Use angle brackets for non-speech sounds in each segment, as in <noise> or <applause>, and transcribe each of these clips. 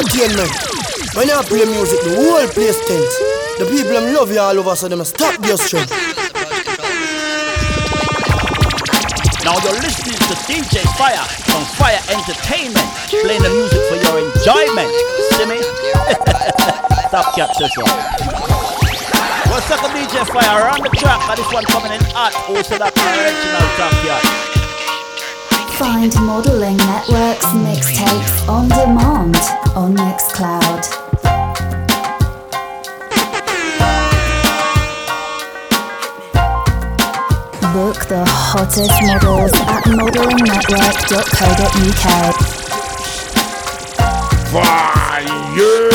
entertainment. When I play music, the whole place tense. The people them love you all over, so them stop your strength. Now you're listening to DJ Fyah from Fire Entertainment, playing the music for your enjoyment. See me? <laughs> Stop catch this one. What's up, DJ Fyah? Around the track, and this one coming in hot. Also that original Top. Find Modeling Network's mixtapes on demand on Mixcloud. Book the hottest models at modelingnetwork.co.uk. Fire!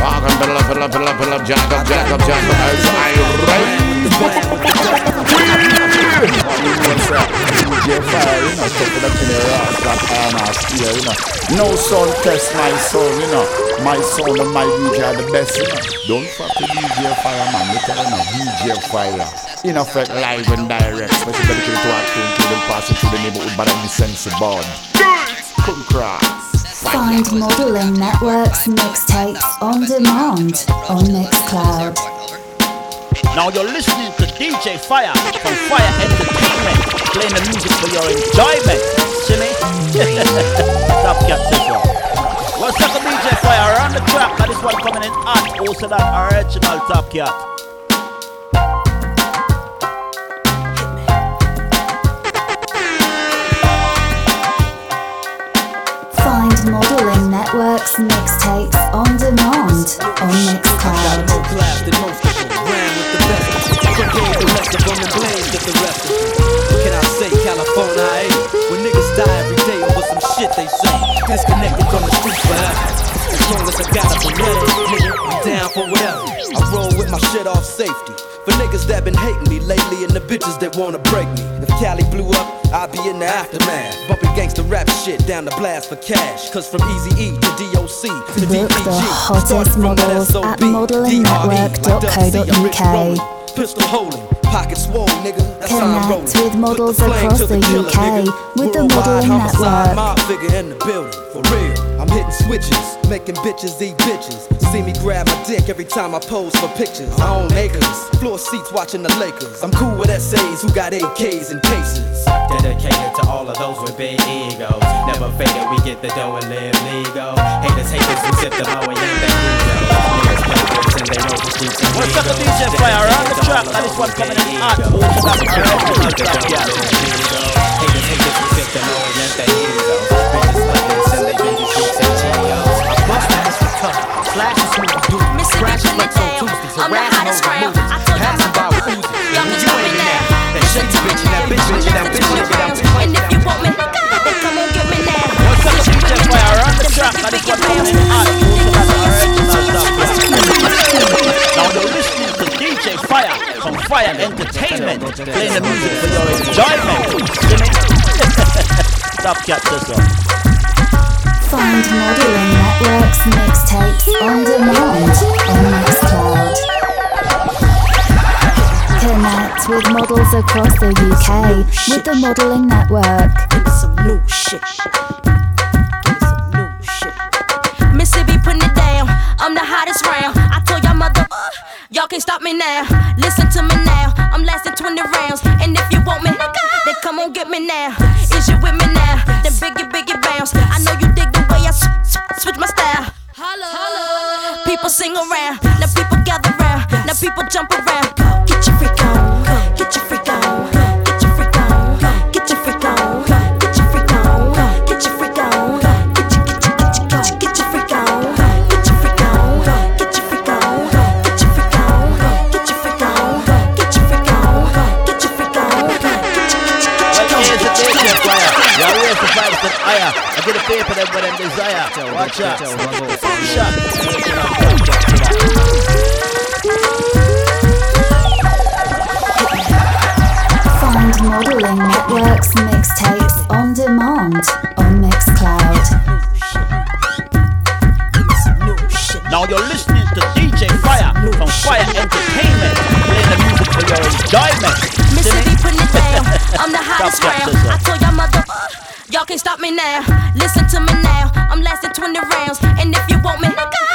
Welcome, fiddle up, fiddle up, fiddle up, fiddle up, jack up, jack up, jack up, as I rain. DJ Fyah, you know, stepping up in the ass like armor steel, you know. No sound test my sound, you know. My sound and my DJ are the best, you know. Don't fuck with DJ Fyah, man. Look at you know, DJ Fyah. In effect, live and direct, especially dedicated to to them passing through the neighborhood, but I'm the sense board. Come cross. Find Modeling Network's mixtapes on demand on Mixcloud. Now you're listening to DJ Fyah from Fire Entertainment, playing the music for your enjoyment. See me? Top cat one. What's up, DJ Fyah? On the track, and this one coming in hot. Also that original Top Cat. Day over some shit they say. Disconnected from the streets forever. As long as I got a I'm down for whatever. I roll with my shit off safety. For niggas that been hating me lately and the bitches that wanna break me. If Cali blew up, I'd be in the aftermath. Bumping gangsta rap shit down the blast for cash. Cause from Easy E to DOC to Book DPG. the hottest started from that models SOB, at DRE, modelingnetwork.co.uk. like Dub C, I'm rolling, Pistol holding, pocket swole, nigga. That's how I'm rolling. Connect with models the across to the killer, UK nigga. with the Modeling Network. mob figure in the building, for real. I'm hitting switches, making bitches eat bitches. See me grab my dick every time I pose for pictures. I own acres, floor seats watching the Lakers. I'm cool with SAs who got AKs and cases. Dedicated to all of those with big egos. Never faded, we get the dough and live legal. Haters, haters, we sip the mo and yank that ego. Niggas play this and they know the streets and What's up, legal. DJ Fyah? On the track, and this one coming in hot. Also that original Haters, haters, we sip the mo and yank that ego. Crash flex on Tuesdays. I'm the Harassing hottest over movies. I Passing by with Uzi. You stop ain't in there. That shady bitch and that bitch bitch and that bitch nigga that bitch And if you want me, then come on get me now. What's up, DJ Fyah? On the track, and this one coming in hot. Also that original Top Cat. Now you're listening to DJ Fyah from Fire Entertainment, playing the music for your enjoyment. See me? Top Cat this one. Find Modeling Network's mixtapes on demand on Mixcloud. Connect with models across the UK with the Modeling Network. Some new shit. Some new shit. Mississippi putting it down. I'm the hottest round. I told y'all mother, uh, y'all can't stop me now. Listen to me now. I'm lasting 20 rounds. And if you want me, then come on get me now. Is you with me now? Then biggie, biggie bounce. I know switch my style. Holla. People sing around. Now people gather round. Now people jump around. Get your freak on. Higher. I get a paper them with them desire. Watch out. Shot. Original Top Cat to that. Find Modeling Network's mixtapes on demand on Mixcloud. Now you're listening to DJ Fyah from Fire Entertainment, playing the music for your enjoyment. Mississippi putting it down. I'm the hottest Stop, stop, round. I told y'all mother, y'all can't stop me now. Listen to me now. I'm lasting 20 rounds. And if you want me,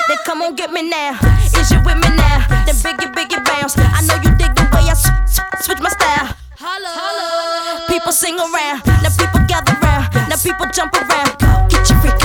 then come on get me now. Is you with me now? Then biggie, biggie bounce. I know you dig the way I sw- sw- switch my style. Hello. People sing around, now people gather round, now people jump around. Get your freak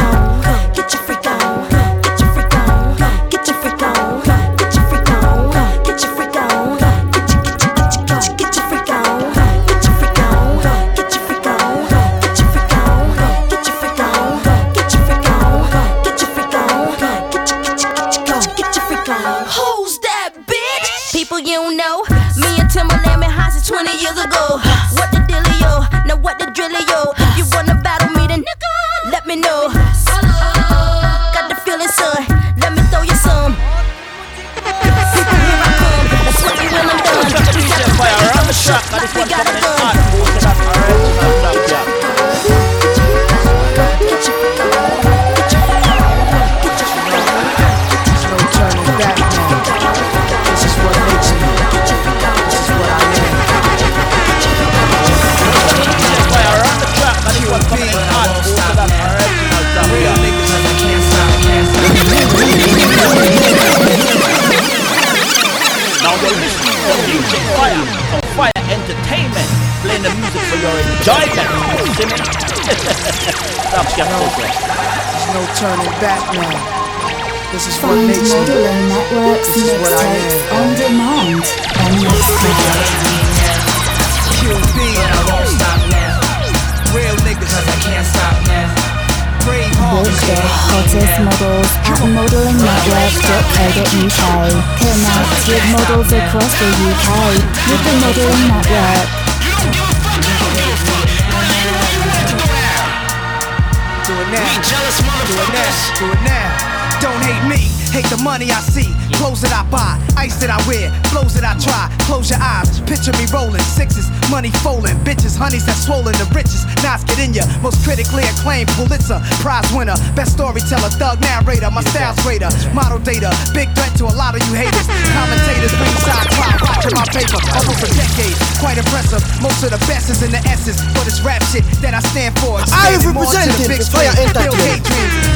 what makes me. Network's This is what I am. on demand on. QB, but I won't stop now. Real niggas, I can't stop now. Book the hottest models at modelingnetwork.co.uk. Connect with models across the UK with the Modeling Network. Do it now. Do it now. Do it now. Don't hate me, hate the money I see. Clothes that I buy, ice that I wear, flows that I try. Close your eyes, picture me rolling sixes, money folding, bitches, honeys that swollen the richest. Knots get in ya, most critically acclaimed Pulitzer Prize winner, best storyteller, thug narrator, my style's greater, model data, big threat to a lot of you haters. Commentators, ringside crowd, watching my paper, almost a decade, quite impressive. Most of the best is in the essence, but it's rap shit that I stand for. I Expanding more the representing big Fire. Entertainment.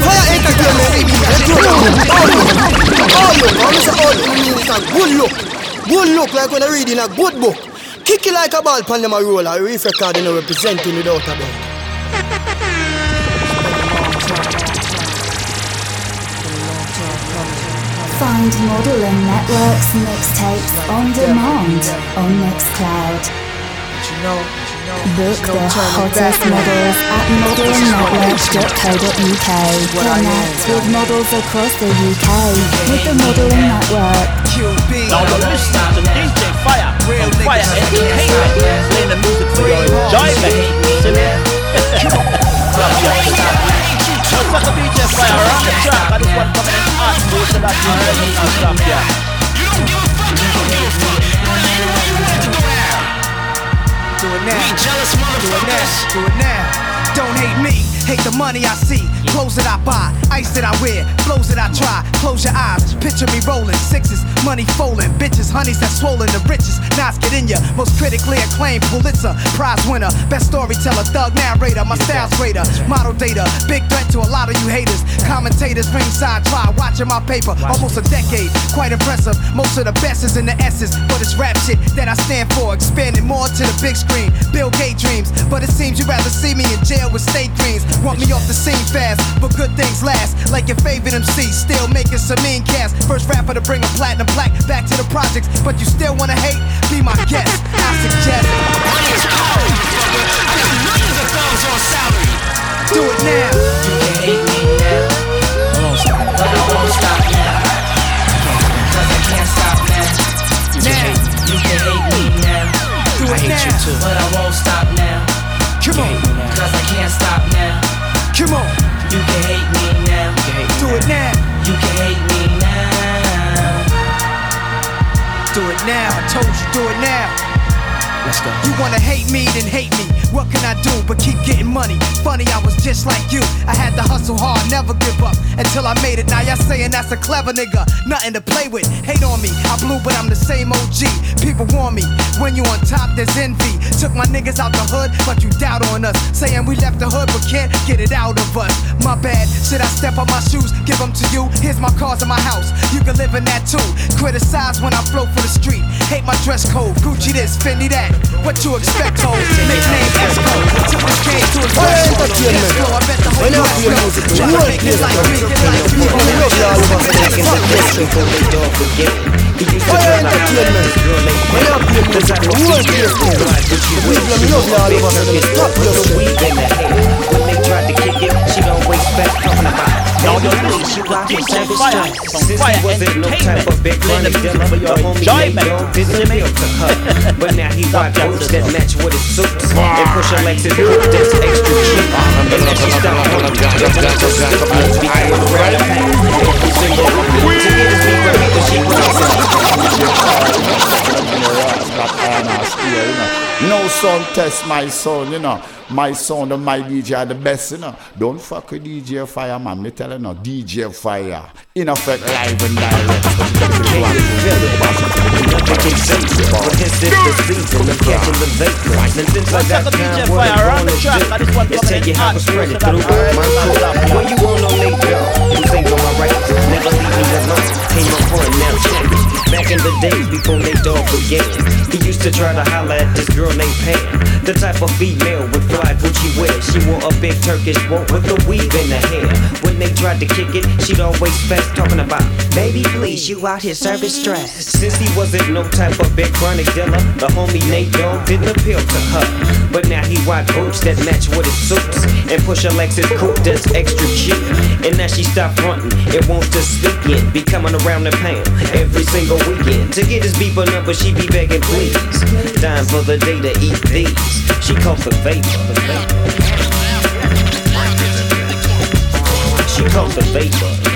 Fire Entertainment. A good look. Good look like when I read in a good book. Kick it like a ball pan them a roll. I reef record and representing without a doubt. Find Modeling Network's mixtapes on demand on Mixcloud. But you know, Book no the hottest back models at modelingnetwork.co.uk. what I am. Connect with models across the UK with the Modeling Network. Now you're listening to DJ Fyah from Fire Entertainment, playing the music for your enjoyment. See me? Stop, Captain. What's up, DJ Fyah on the track, and this one coming in hot. Most of that original stuff, yeah. Do it now. Do it now. Do it now. Don't hate me, hate the money I see. Clothes that I buy, ice that I wear, flows that I try. Close your eyes, picture me rolling sixes, money folding, bitches, honeys that swollen the richest. Knots get in ya, most critically acclaimed Pulitzer Prize winner, best storyteller, thug narrator, my style's greater, model data, big threat to a lot of you haters. Commentators ringside try watching my paper, almost a decade, quite impressive. Most of the best is in the essence, but it's rap shit that I stand for, expanding more to the big screen. Bill Gates dreams, but it seems you'd rather see me in jail with state dreams. Want me off the scene fast, but good things last. Like your favorite MC, still making some mean cast. First rapper to bring a platinum plaque back to the projects, but you still wanna hate? Be my guest, I suggest. Do it now. You can hate me now. But I won't stop now. Cause I can't stop now. Now. You can hate me now. Do it now. But I won't stop now. Come on. Cause I can't stop now. Come on. You can hate me now. Do it now. You can hate now. I told you, do it now. Let's go. You wanna hate me, then hate me. What can I do but keep getting money? Funny, I was just like you. I had to hustle hard, never give up until I made it. Now y'all saying that's a clever nigga, nothing to play with. Hate on me, I blew, but I'm the same OG. People warn me when you on top, there's envy. Took my niggas out the hood, but you doubt on us. Saying we left the hood but can't get it out of us. My bad, should I step on my shoes? Give them to you. Here's my cars in my house. You can live in that too. Criticize when I flow for the street. Hate my dress code. Gucci this, Fendi that. What you expect, ho? Nickname Esco. Took this game to a threshold. Let's go. I bet the whole US know. Try to make it like me, get like me. He used to run out of this girl named The type of female who like what she wears. She was a big Turkish girl with a weave in her hair. When they tried to kick it, she don't waste back about. Now Baby, you're please, she rock listening his to savage Fire stripes. from Since he wasn't no type of big money Playing dealer, the music for your homie enjoyment. Nate Dogg didn't See me? appeal to her. But now he Stop rock that, boots that match with his suits. And push a Lexus coupe that's extra cheap. And then she stop running. It won't just slip me. Become a rap pack. Every single week. To get his No son test my son, you know. My son and my DJ are the best, you know. Don't fuck with DJ Fyah, man. Me tell you no, DJ Fyah. In effect, live and direct. You. Want never leave me alone. Came up for now. Back in the days before they Dogg began, he used to try to holler at this girl named Pam. The type of female with fly Gucci wear. She wore a big Turkish walk with a weave in her hair. When they tried to kick it, she'd always fast talking about, baby, please, you out here service stress. Since he wasn't no type of big chronic dealer, the homie Nate Dogg didn't appeal to her. But now he rock boots that match with his suits and push a Lexus coupe that's extra cheap. And now she stopped fronting and wants to speak it, be coming around the pound every single weekend. To get his beeper number, she be begging please. Time for the day to eat these. She vapor. She calls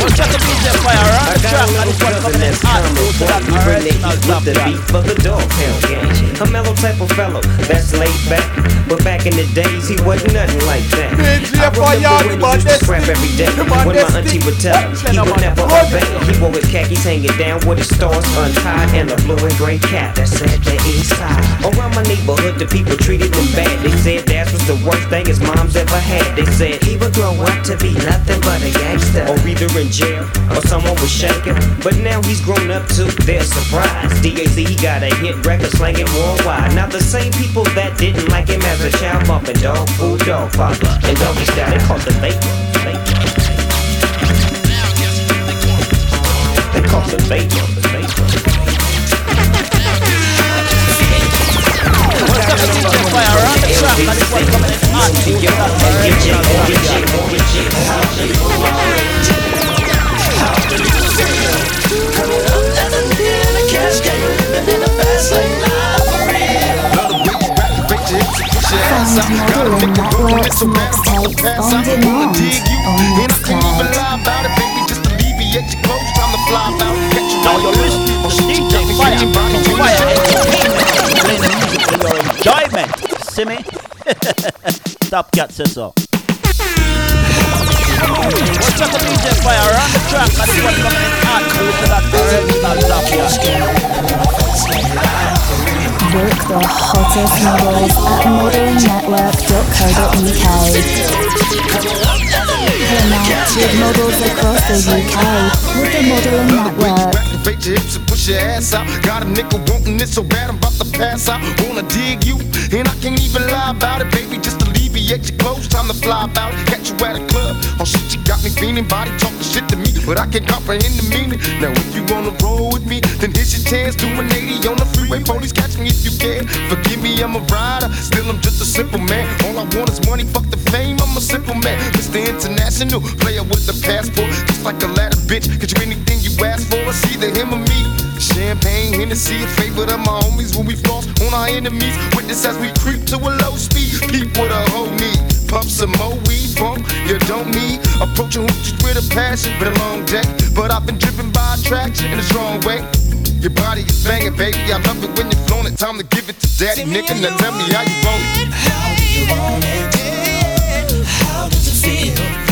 What's up, DJ Fyah? Got track, a I little just want to come cousin in hot. Go to that the original top the beat for the dog pound. A mellow type of fellow that's laid back. But back in the days, he wasn't nothing like that. I remember when he used to scrap every day. When my auntie would tell him, he would never obey. He wore his khakis hanging down with his stars untied and a blue and gray cap that said the east side. Around my neighborhood, the people treated him bad. They said that was the worst thing his mom's ever had. They said he would grow up to be nothing but a gangster. Or either in jail or someone was shake him. But now he's grown up to their surprise. DAZ, he got a hit record slanging worldwide. Now the same people that didn't like him as a child, muffin dog, food dog, father, and doggy style, they called the vapor. They called the vapor, the vapor. What's up, DJ Fyah? On the track, I just want to come in hot. Go to that original top track. Find Model and Networks mixtapes on demand on Mixcloud. Now you're listening to DJ Fyah from Fire Entertainment. Playing the music for your enjoyment. See me? <laughs> Top Cat says so. What's up, DJ Fyah? On the track, I just want to hot. To that original. Book the hottest models at modelnetwork.co.uk. Connect with models across the UK with the Modeling Network. Activate your hips and push your ass out. Got a nickel wanting it so bad I'm about to pass out. Wanna dig you, and I can't even lie about it, baby. Just alleviate your clothes, time to fly about. Catch you at a club. Oh shit, you got me feeling, body talking shit to me, but I can't comprehend the meaning. Now if you wanna roll with me, then here's your chance. Do an 80 on the freeway, police catch me if you can. Forgive me, I'm a rider, still I'm just a simple man. All I want is money, fuck the fame. I'm a simple man, Mr. International player with the passport, just like a ladder bitch. Get you anything you ask for, it's either him or me. Champagne, Hennessy, a favorite of my homies when we floss on our enemies. Witness as we creep to a low speed. Peep with a whole need. Pump some more weed, bump. You don't need approaching hoochies with a passion. Been a long day, but I've been driven by attraction in a strong way. Your body is banging, baby. I love it when you're flown it. Time to give it to daddy, nigga. Now tell me how you want it. How you want it? How does it feel?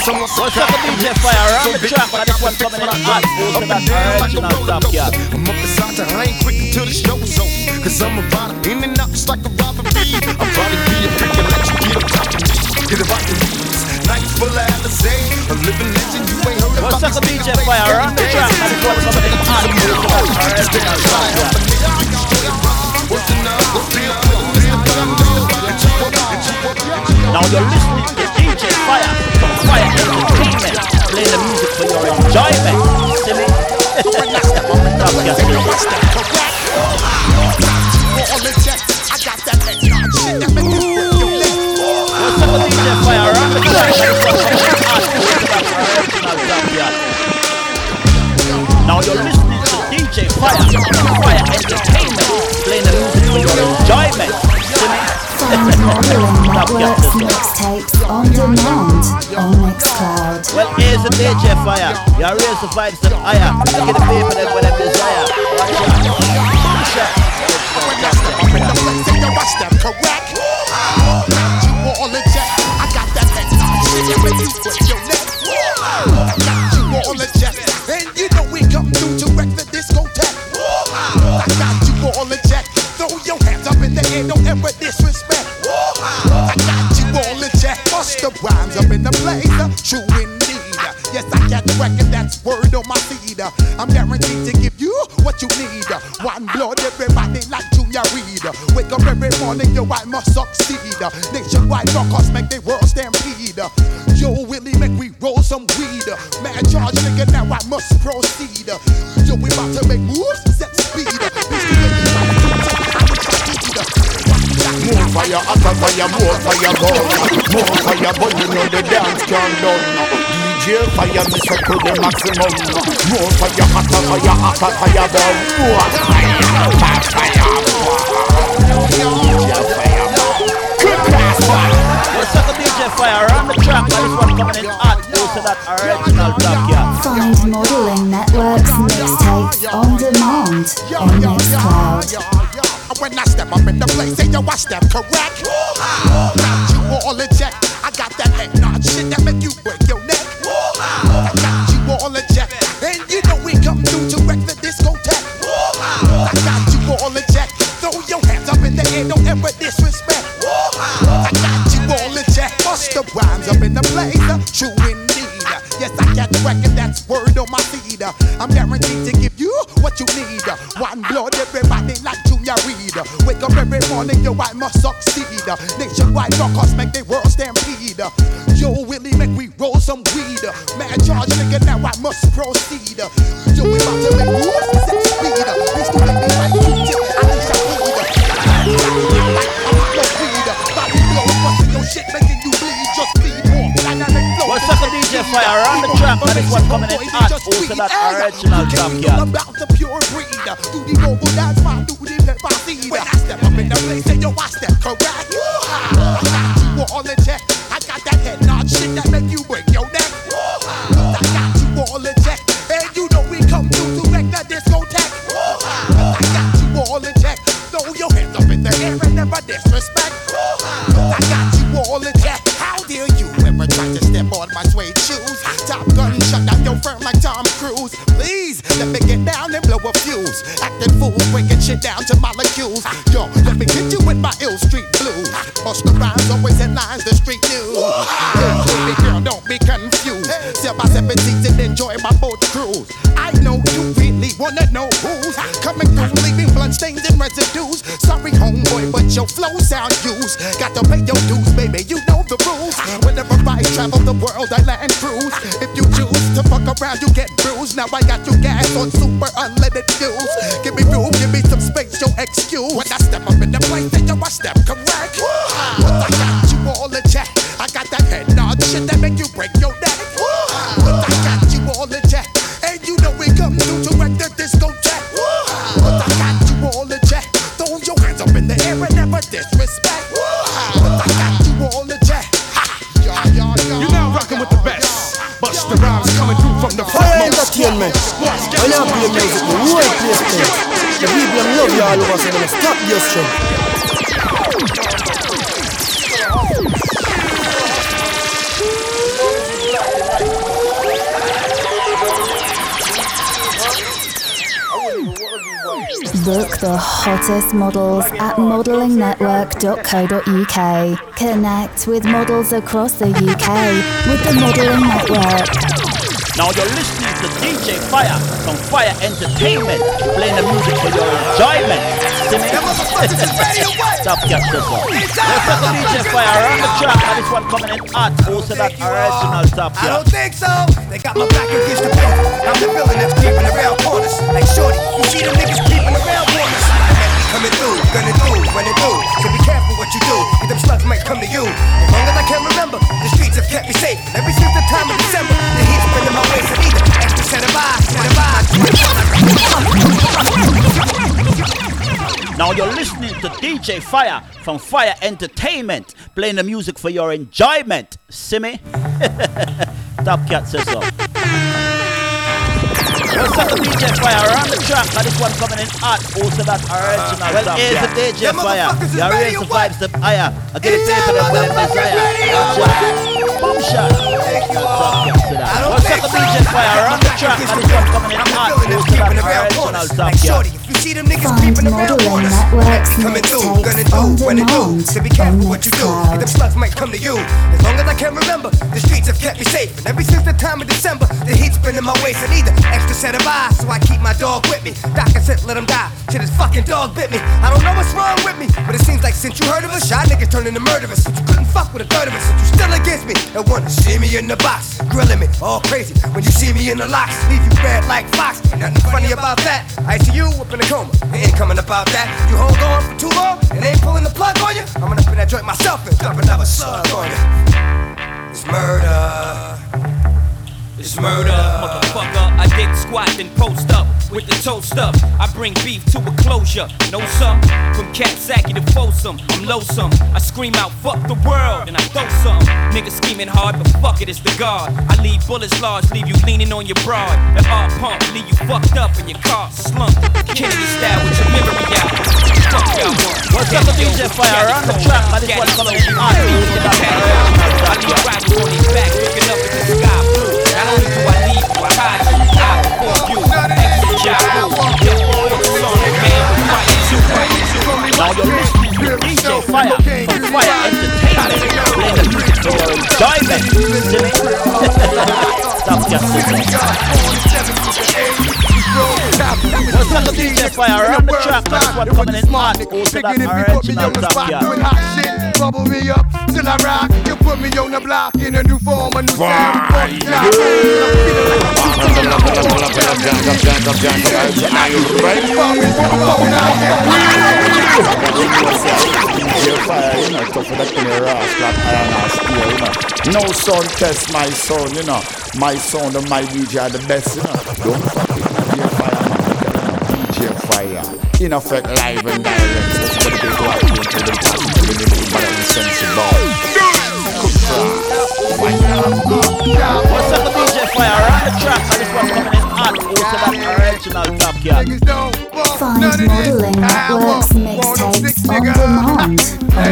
DJ Fyah on the track, and this one coming in hot. Go to that original Top Cat. I'm up beside you, I ain't quick until the show's over. Cause I'm a rider, in and out just like a robber bee. I'm probably be a freak and let you get up top of me. Get about the knees. Nights full of Alizé. A living legend, you ain't heard about What's up, DJ Fyah on the track, and this one coming in hot. Go to that original Top Cat. Now you're listening to DJ Fyah from Fire Entertainment, playing the music for your enjoyment. Cat. What's up with DJ Fyah on the track, and this one coming in hot. Go to that original Top Cat. Now you're listening to DJ Fyah Fire Entertainment, playing the music for your enjoyment. See on demand on Mixcloud. Well, here's the DJ Fyah. You raise the vibes them higher. Look at the people that when them desire. Watch them correct. You all check. I got that head shit you put your neck. Succeed. Nationwide rockers make the world stampede. Yo, Willie, make we roll some weed. Man, charge nigga, now I must proceed. Yo, we about to make moves, set speed. More fire, hotter fire, more fire burn. More fire burn, you know the dance can done. DJ Fyah, me say to the maximum. More fire, hotter fire, hotter fire burn. More fire, hotter fire. Up, DJ Fyah on the track? And this one coming in hot. Go to that original Top Cat. Find Modeling Networks mixtapes on demand on Mixcloud. When I step up in the place, say yo, I step correct. Got you all in check. I got that head nod shit that make you break your neck. I got you all in check. And you know we come through to wreck the discotheque. I got baby girl, don't be confused. Sell my seven seats and enjoy my boat cruise. I know you really wanna know who's coming through, leaving blood stains and residues. Sorry, homeboy, but your flow sound used. Got to pay your dues, baby. You know the rules. Whenever I travel the world, I land cruise. If you choose to fuck around, you get bruised. Now I got you gas on super unleaded fuels. The hottest models at modelingnetwork.co.uk. Connect with models across the UK with the Modeling Network. Now you're listening DJ Fyah from Fire Entertainment, playing the music for your enjoyment. See me? Stop catch this one. Let's talk DJ Fyah around the track, and this one coming in hot. Also that original top I don't think so. They got my back against the building. I'm the villain that's creeping around corners. Like Shorty, you see them niggas creeping around corners. Coming through, gonna do, running through. So be careful what you do, cause them slugs might come to you. As long as I can remember, the streets have kept me safe. And ever since the time of December, the heat's been in my waist and either extra set of eyes, set of eyes. Now you're listening to DJ Fyah from Fire Entertainment, playing the music for your enjoyment. Me? <laughs> Top cat says so. What's up, DJ Fyah? Around the track, and this one coming in hot. Also that original Well, top here's cat. the DJ Fyah. You raise the vibes up higher. I get it paper them when them desire. Watch. Boom shot. Top cat to that. What's up, the DJ Fyah? Around the track, and this one coming in hot. Also that original top cat. You see them niggas Find creeping around Modeling corners. Network's Coming through, gonna mixtapes on do, when it do. demand So be careful what you do. Mixcloud. Them slugs might come to you. As long as I can remember, the streets have kept me safe. And ever since the time of December, the heat's been in my waist. And either extra set of eyes, so I keep my dog with me. Doctor said let him die. Shit, his fucking dog bit me. I don't know what's wrong with me, but it seems like since you heard of us, y'all niggas turned into murderers. But you couldn't fuck with a third of us. Me. And wanna see me in the box, grilling me all crazy. When you see me in the locks, leave you red like Fox. Nothing funny about that. I see you up in a coma. Ain't coming about that. You hold on for too long and ain't pulling the plug on you. I'm gonna put that joint myself and dump another slug on you. It's murder. It's murder, motherfucker. I dig squat and post up with the toast up. I bring beef to a closure. Know some from Cat Saki to Folsom. I'm loathsome. I scream out, fuck the world, and I throw some. Niggas scheming hard, but fuck it, it's the guard. I leave bullets large, leave you leaning on your broad. An art pump, leave you fucked up in your car slumped. Kennedy style with your memory out. Fuck y'all want. What's up, DJ Fyah? Around the track, and coming in hot. Also that original I leave riders on his back, looking up at the sky Fire from Fire Entertainment, playing? Stop What's up, the DJ Fyah? Around the track, and this one coming in hot. Also that original top Doing cat. hot shit, bubble me up till I rock. You put me on the block in a new form, a new sound. Fuck job. No sound test my sound, you know. My sound and my DJ are the best, you know. Don't fuck DJ Fyah, man. DJ Fyah. In effect, live and direct. To to I'm. What's up, DJ Fyah? Around track, and this one coming in hot. Also that original top cat. Find Modeling Network's mixtapes on demand on Rock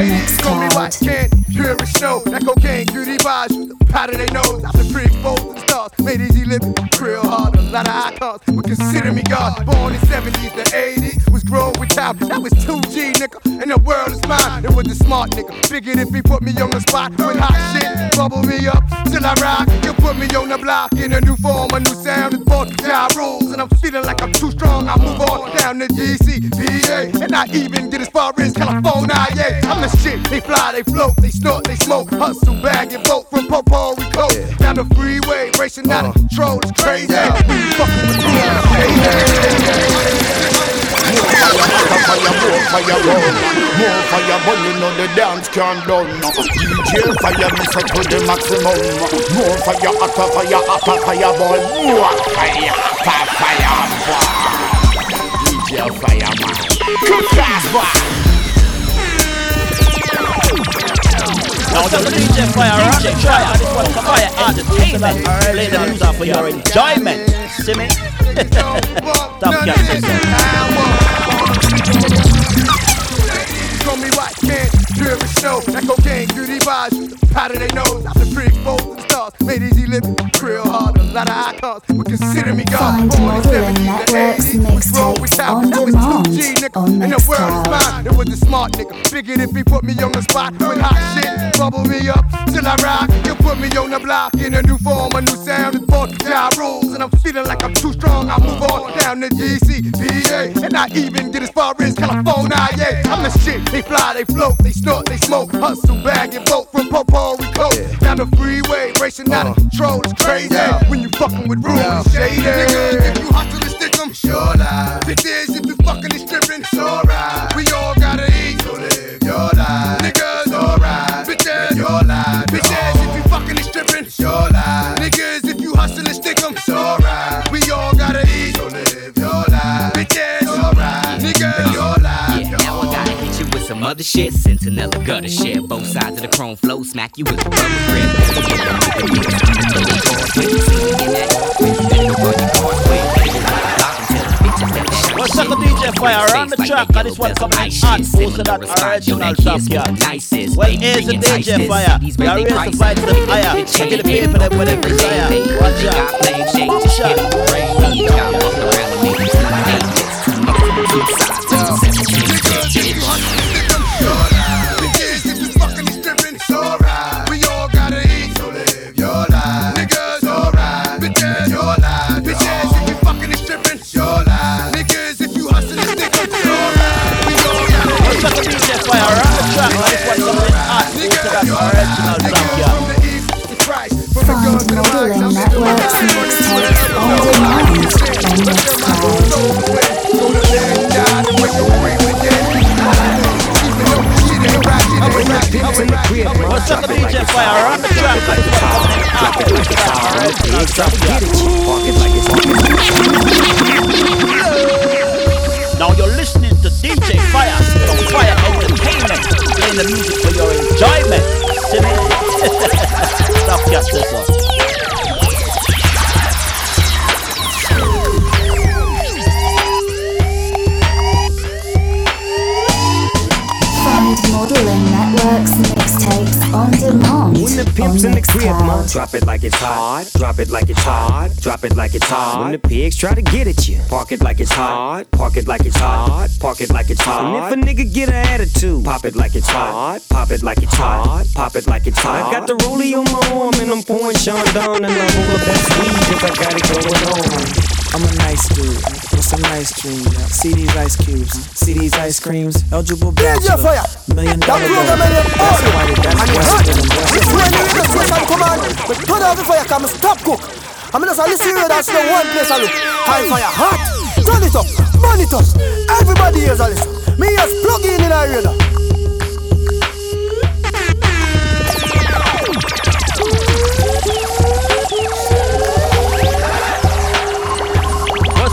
Mixcloud. can't pure as snow. That cocaine, cutie vibes, powder they nose. Out the pre exposed to stars. Made easy living, real hard. A lot of icons would consider me God. Born in 70s to 80s, grown with time. That was 2G, nigga. And the world is mine. It was the smart nigga. Figured if he put me on the spot with hot shit, bubble me up till I rock. You put me on the block in a new form, a new sound. It's born job rules. And I'm feeling like I'm too strong. I move on down to GC, PA. And I even get as far as California, yeah. I'm the shit. They fly, they float, they snort, they smoke. Hustle, bag, and vote from Popo Rico. Down the freeway, racing out of control. It's crazy. Fucking with. Hey, hey, More fire, more fire, burn. More fire burning on the dance can't done. DJ Fyah me set to the maximum. More fire, hotter fire, hotter fire, boy. More fire, hotter fire, boy. DJ Fyah, man. Kick ass, boy. Now the DJ Fyah around the track, and this one coming Fire Entertainment, playing the music for your enjoyment. See me? <laughs> Top cat Call me white can't pure as snow. That cocaine, cutie vibes, powder they know? Not the pre exposed to stars. Made easy living, real hard. A lot of icons would consider me God. Born in Modeling 70s, the Networks 80s, was rolled with on That was demand 2G, nigga. And the world is mine. It was a smart nigga. Figured if he put me on the spot with hot shit, bubble me up till I rock. He'll put me on the block in a new form, a new sound. It's born Ja rules, and I'm feeling like I'm too strong. I move on down to GC, PA, and I even get as far as California. Yeah, I'm the shit. They fly, they float, they snort, they smoke, hustle, bag and boat from Rico down the freeway, racing out of uh. control. It's crazy when you fucking with rules. and Shady. Niggas, if you hustle and stick 'em, sure lie. Bitches, if you fucking and stripping, it's alright. We all hit you with some other shit. Sentinella gutter shit. Both sides of the chrome flow, smack you with the rubber grip. What's up, DJ Fyah? On the track, and this one coming in hot, posted on original Top Cat. Well, here's the DJ Fyah. You are raised to fight the higher. Take the paper them with every desire. Watch out. Shot. Bitches, posted original Top Cat. Find Modeling Networks mixtapes on demand on Mixcloud. What's up, DJ Fyah? On the track, and this one coming in hot, posted on original Top Now you're listening to DJ Fyah from Fire Entertainment, playing the music for your enjoyment. Drop it like it's hot. Drop it like it's hot. Drop it like it's hot. When the pigs try to get at you, park it like it's hot. Park it like it's hot. Park it like it's hot. And if a nigga get an attitude, pop it like it's hot. Pop it like it's hot. Pop it like it's hot. I got the rollie on my arm and I'm pouring Sean down and I'm over best weed 'cause I got it going on. I'm a nice dude some nice dreams. See these ice cubes, see these ice creams. Eligible bachelor, million dollar bill. in That's why they- And why hot. they did them. It's when you hear the station come on, but turn off the fire, come stop cook. I mean, just a listen here, that's the one place I look. High fire hot. Turn it up, it. Everybody hears a listen. Me just plug in in a radar.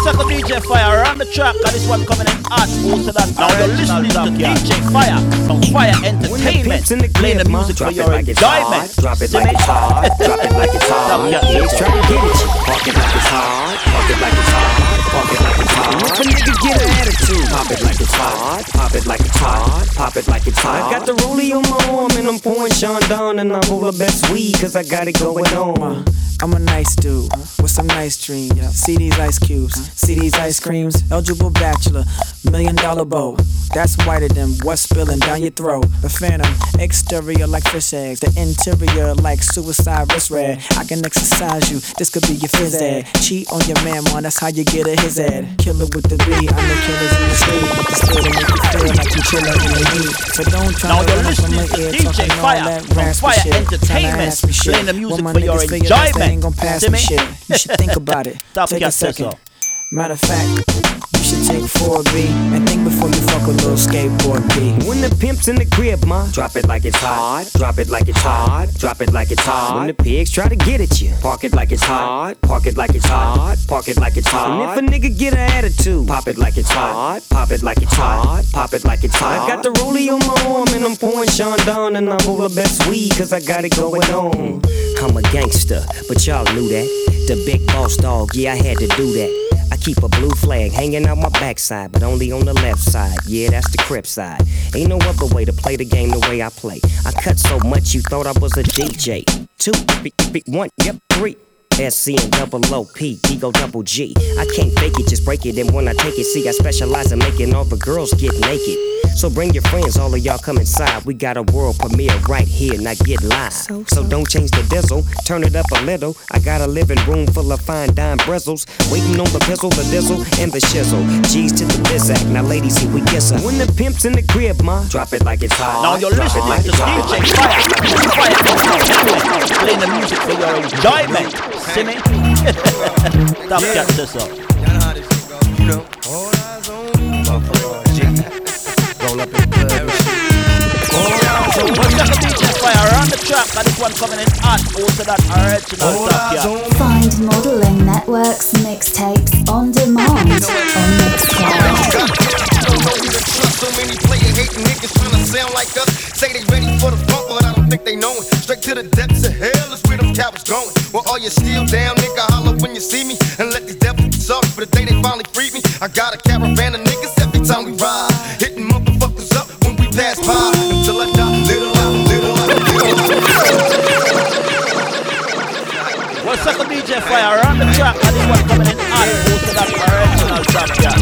What's up, DJ Fyah? On the track, and this one coming in hot, posted on Now you're listening to DJ Fyah from Fire Entertainment, playing the music for Drop it your like it's hot. enjoyment. <laughs> Drop it like it's hot. Drop it like it's hot. Top Cat Pigs says try so. to get at park it like it's hot. Park it like it's hot. Park it like it's hot. And if a nigga get an attitude, pop it like it's hot. Pop it like it's hot. Pop it like it's hot. I got the rollie on my arm and I'm pouring Chandon and I'm over best weed 'cause I got it going on. I'm a nice dude with some nice dreams. See these ice cubes, see these ice creams. Eligible bachelor, million dollar bow. That's whiter than what's spilling down your throat. The phantom, exterior like fish eggs, the interior like suicide wrist red. I can exercise you, this could be your phys ed. Cheat on your man, man, that's how you get a his ed. Killer with the B, I'm the killers in the street. With the still to make you feel like you chillin' in the heat. So don't try Now to you're run from listening my to ear DJ talking all Fire that from raspy Fire shit. Tryna Entertainment, ask me shit. playing the music When for your niggas figure that they enjoyment. Ain't gon' pass me shit. You should think about it. <laughs> Take a second. Matter of fact, you should take 4B and think before you fuck a little skateboard B. When the pimp's in the crib, ma, drop it like it's hot. Drop it like it's hot. Drop it like it's hot. When the pigs try to get at you, park it like it's hot. Park it like it's hot. Park it like it's hot. And if a nigga get an attitude, pop it like it's hot. Pop it like it's hot. Pop it like it's hot. I got the rollie on my arm and I'm pouring Chandon and I'm over the best weed 'cause I got it going on. I'm a gangster, but y'all knew that. The big boss dog, yeah, I had to do that. I keep a blue flag hanging out my backside, but only on the left side. Yeah, that's the crip side. Ain't no other way to play the game the way I play. I cut so much you thought I was a DJ. Two, three, one, yep, three. SC and double O P, D go double G. I can't fake it, just break it. And when I take it, see, I specialize in making all the girls get naked. So bring your friends, all of y'all come inside. We got a world premiere right here, now get live. So, don't change the diesel, turn it up a little. I got a living room full of fine dime bristles. Waiting on the pistol, the dizzle, and the shizzle. G's to the biz act, now ladies, here we kiss her. When the pimp's in the crib, ma, drop it like it's hot. Now you're Drop it listening like to it's hot. DJ Fyah. Fire Network. Playing the music for your enjoyment. See me? Top cat this up. You know, all eyes on me. Motherfucker, Roll up in the club and shit. What's up, DJ Fyah? On the track, and this one coming in hot. Also that original top cat. Find Modeling Network's mixtapes on demand on Mixcloud. Don't know who to trust. So many player hating niggas tryna sound like us. Say they ready for the funk, but I don't think they know it. Straight to the depths of hell is where cowards going. Well, all you down, nigga, holler when you see me. And let these devils for the day they finally freed me. I got a caravan of niggas every time we ride. Hitting motherfuckers up when we pass by. Until I die, little little little. What's up, DJ Fyah? On the track, coming in hot. Also that original top cat.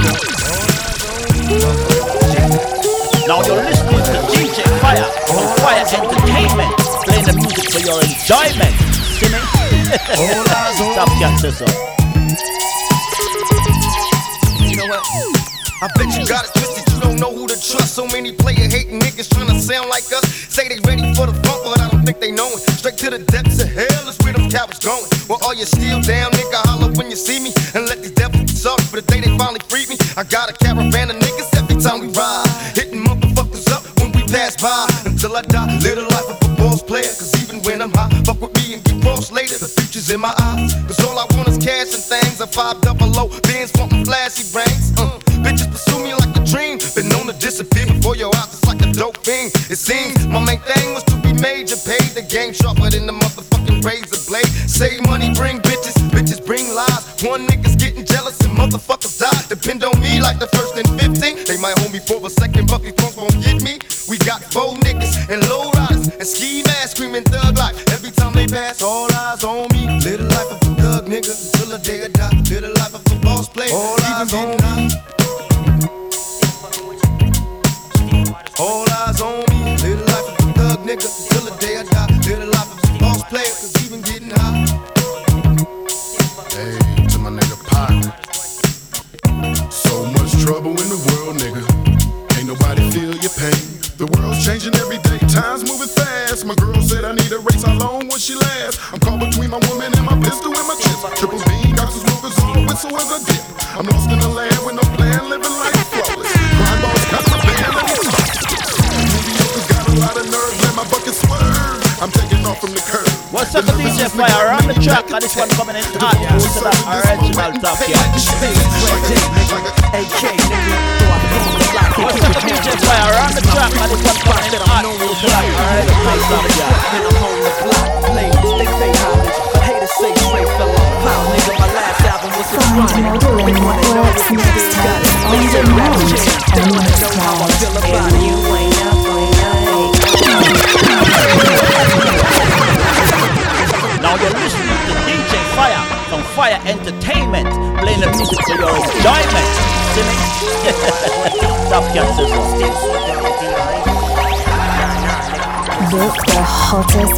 Now you're listening to DJ Fyah from Fyah Entertainment, playing the music for your enjoyment. See me? Top this up. You know? I bet you got it twisted, you don't know who to trust. So many player hating niggas tryna sound like us. Say they ready for the funk, but I don't think they know it. Straight to the depths of hell is where them cowards going. Well, all you still down, nigga, holler when you see me. And let these devils sorry for the day they finally freed me. I got a caravan of niggas every time we ride. Hitting motherfuckers up when we pass by. Until I die, little five double O, bands wanting flashy rings. Uh, bitches pursue me like a dream. Been known to disappear before your eyes. It's like a dope fiend. It seems my main thing was to be major. Paid the game sharper than the motherfucking razor blade. Save money, bring bitches. Bitches bring lies. One nigga's getting jealous and motherfuckers die. Depend on me like the first and 15. They might hold me for a second, but punks won't pass, all eyes on me. Little life of a thug nigga until the day I die. Little life of a boss player. All eyes on me. All eyes on me.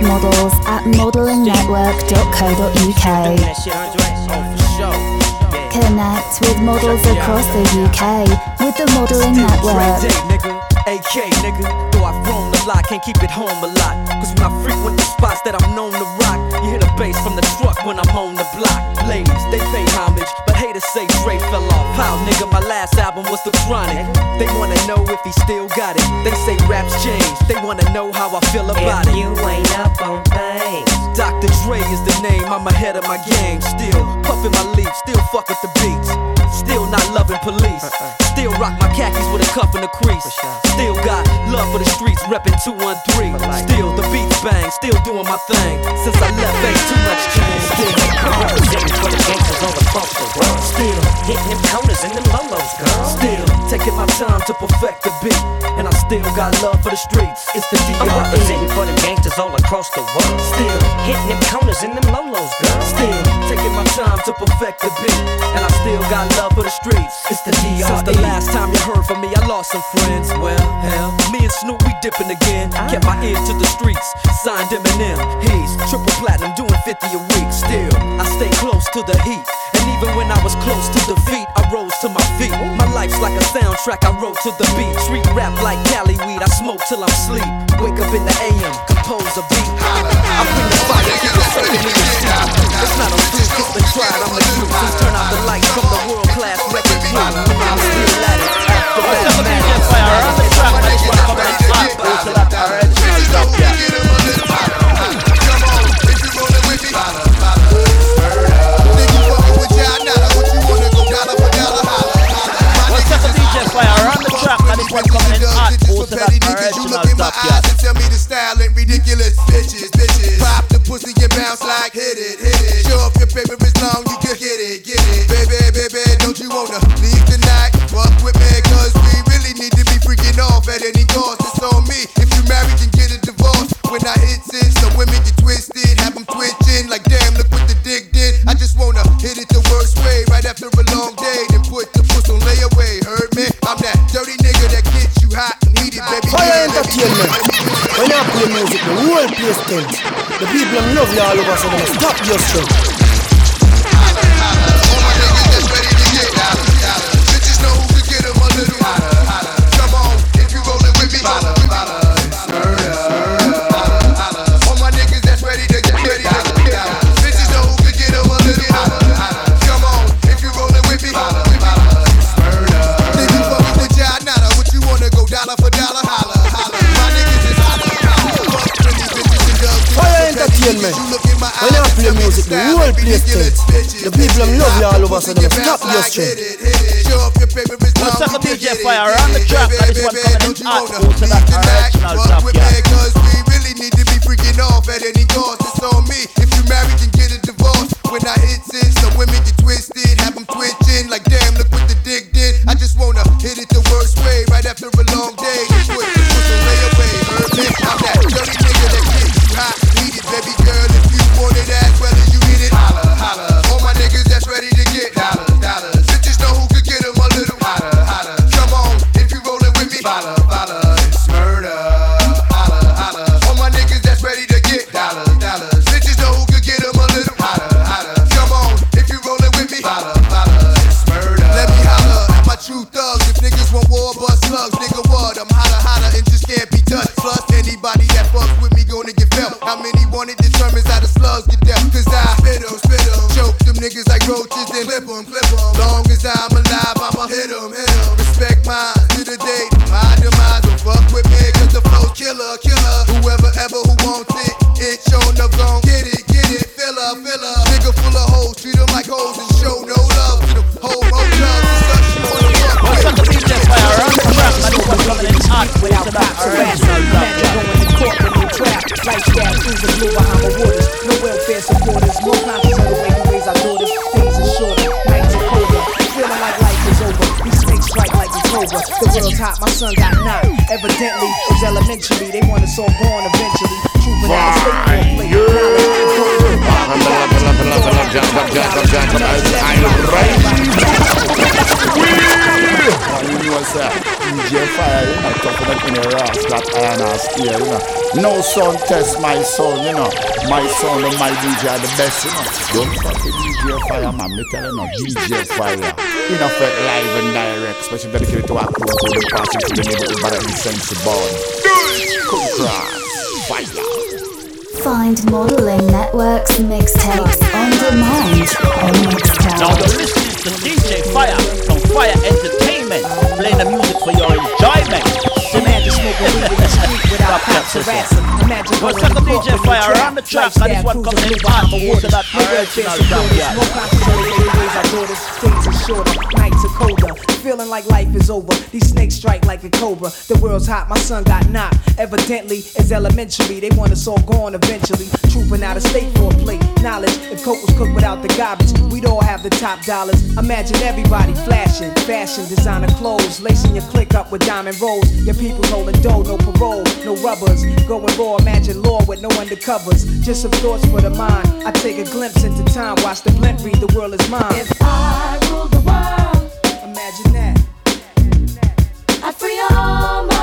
Models at modelingnetwork.co.uk. Connect with models across the UK with the Modeling Network. AK, nigga. Though I've roamed a lot, can't keep it home a lot. Cause when I frequent the spots that I'm known to rock, you hear the bass from the truck when I'm on the block. Ladies, they pay homage, but haters say Dre fell off. How, nigga, my last album was The Chronic. They wanna know if he still got it. They say raps change, they wanna know how I feel about it. you ain't up on things. Dr. Dre is the name, I'm ahead of my game. Still puffin' my leaf, still fuck with the beats. Still not loving police. Still rock my khakis with a cuff and a crease. Still got love for the streets, reppin' 213. Still the beats bang, still doing my thing. Since I left, ain't too much change. Still Representing for the gangsters on the bumps the world. Still hitting them corners and them lolos, girl. Still taking my time to perfect the beat, and I still got love for the streets. It's the I'm representing D.R.E. for them gangsters all across the world. Still hitting them corners in them lolos, girl. Still taking my time to perfect the beat, and I still got love for the streets. It's the D.R.E. Since the last time you heard from me, I lost some friends. Well, hell, me and Snoop we dipping again. Kept my ear to the streets, signed Eminem. He's triple platinum, doing 50 a week. Still, I stay close to the heat, and even when I was close to defeat, I rose to my feet. My life's like a soundtrack, I wrote to the beat. Street rap like Cali weed, I smoke till I'm sleep. Wake up in the AM, compose a beat. I bring the fire, in your seat. It's not a fluke, it's I'm the truth. Please turn out the lights from the world class record crew. I'm still at it. After on the track, and this one coming in hot. Also that original Top Cat. What's up, DJ Fyah on the track, and this one coming in hot. Also that original Top Cat. Tell me the style ain't ridiculous. Bitches, bitches. Pop the pussy and bounce like hit it, hit it. Show off your paper is long, you can get it, get entertainment. When I play music, the whole place tense. The people them love you all over, so they stop your so they stop your show. What's up, DJ Fyah on the track, and this one coming in hot. Also that original Top with me, cause we really need to be freaking off at any cost. Evidently, it was elementary. They want us all gone eventually. Truth and honesty, You know, sir, DJ Fyah, you know, tougher than any rocks that iron or steel, you know. No sound test my sound, you know. My sound and my DJ are the best, you know. Don't fuck with DJ Fyah, man. Me tell you, no, DJ Fyah. In effect, live and direct, especially dedicated to our crew, to the passing to the neighborhood, but in sense born. Come cross, fire. Find Modeling Network's mixtapes on demand on Now Mixcloud. you're listening to DJ Fyah from Fyah Entertainment, playing the music for your enjoyment. Imagine smoking weed in the street without cops harassing. Imagine going to court you Fire trap. on the track, and this one coming in hot. Also that original Top Cat. More conscious we raise daughters. Days are shorter, nights are colder. feeling like life is over. These snakes strike like a cobra. The world's hot, my son got knocked. Evidently, it's elementary. They want us all gone eventually. Trooping out of state for a plate. Knowledge, if coke was cooked without the garbage, we'd all have the top dollars. Imagine everybody flashing, fashion, designer clothes, lacing your click up with diamond rolls. Your people holding dough, no parole, no rubbers. Going raw, imagine law with no undercovers. Just some thoughts for the mind. I take a glimpse into time, watch the blimp read, the world is mine. If I ruled the world, imagine that. I'd free all my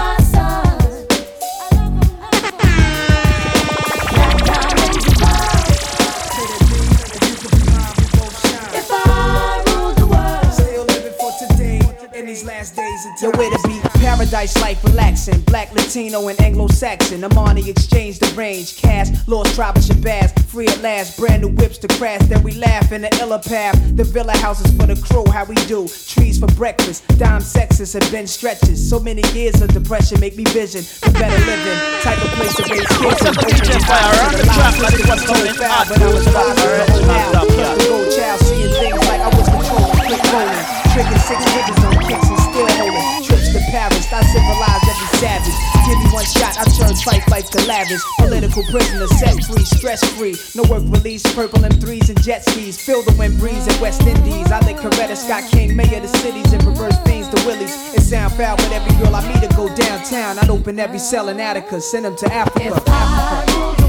these last days of time. Yo, where to be? Paradise life relaxing. Black, Latino, and Anglo Saxon. Armani exchange the range. Cash, lost tribe of Shabazz. Free at last. Brand new whips to crash. Then we laugh in the illa path. The villa houses for the crew. How we do? Trees for breakfast. Dime sexes have been stretches. So many years of depression make me vision. The better living. Type of place to raise kids. What's up, DJ Fire? On the track, that is what's coming in hot. When I was five, I was now. The gold child seeing things like I was controlling. Quick rolling. Tricking six niggas on and still holding. Trips to Paris, I civilized every savage. Give me one shot, I turn fight life to lavish. Political prisoner, set free, stress free. No work release, purple M3s and jet skis. Feel the wind breeze in West Indies. I think Coretta Scott King, mayor of the cities, and reverse fiends to Willies. It sound foul, but every girl I meet to go downtown. I'd open every cell in Attica, send them to Africa. Africa.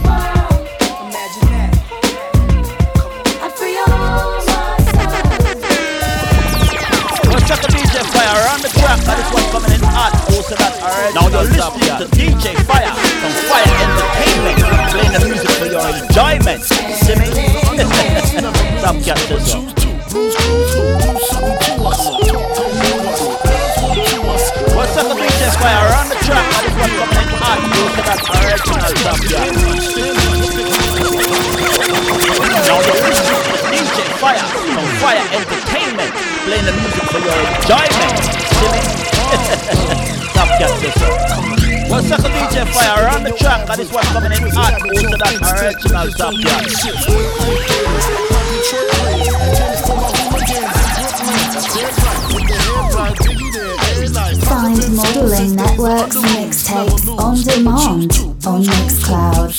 Now you're listening to DJ Fyah from Fyah Entertainment, playing the music for your enjoyment. See me? Top cat says so. What's up, the DJ Fyah? On the track, that is what's coming in hot. Also, that original top cat. Now you're listening to DJ Fyah from Fyah Entertainment, playing the music for your enjoyment. See me? <laughs> Top cat says so. What's up, DJ Fyah? On the track, that is what's coming in hot. Also, that original top cat. Find Modeling Network's mixtapes on demand on Mixcloud.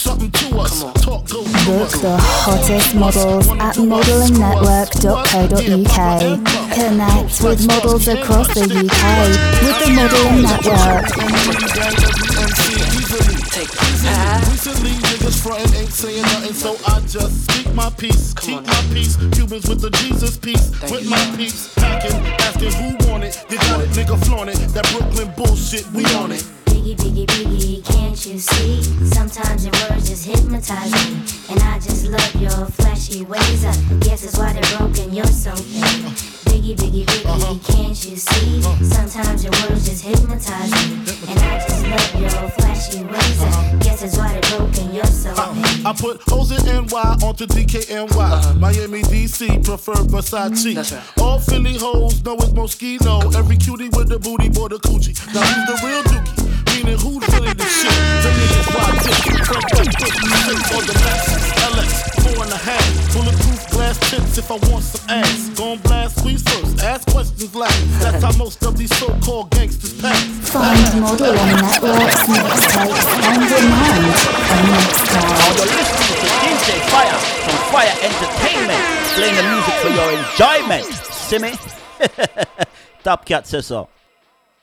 Book the hottest models at modelingnetwork.co.uk. Connect with models across the UK with the Modeling Network. Niggas frontin' ain't saying nothing, so I just speak my peace, keep my peace. Cubans with the Jesus peace, with my peace, packing, asking who want it. You got it, nigga, flaunt it. That Brooklyn bullshit, we on it. Biggie, biggie, biggie, can't you see? Sometimes your words just hypnotize me. And I just love your flashy ways. I guess that's why they're broken, you're so fake. Biggie, biggie, biggie, uh-huh. can't you see? Uh-huh. Sometimes your words just hypnotize me. And I just love your flashy ways. I uh-huh. guess that's why they're broken, you're so uh, fake. I put hoes in NY onto DKNY. Miami, DC, prefer Versace. All Philly hoes know it's Moschino. Every cutie with the booty, boy, the coochie. Now who's the real dookie? Meaning who's really the shit? The niggas rock dick. Front foot, foot, six on the Lexus LX, four and a half. Bulletproof glass tips if I want some ass. Gon' blast squeeze first, ask questions last. That's how most of these so-called gangsters pass. Find Modeling Network's mixtapes on demand on Mixcloud. Now you're listening to DJ Fyah from Fyah Entertainment, playing the music for your enjoyment. See me? <laughs> Top cat says so.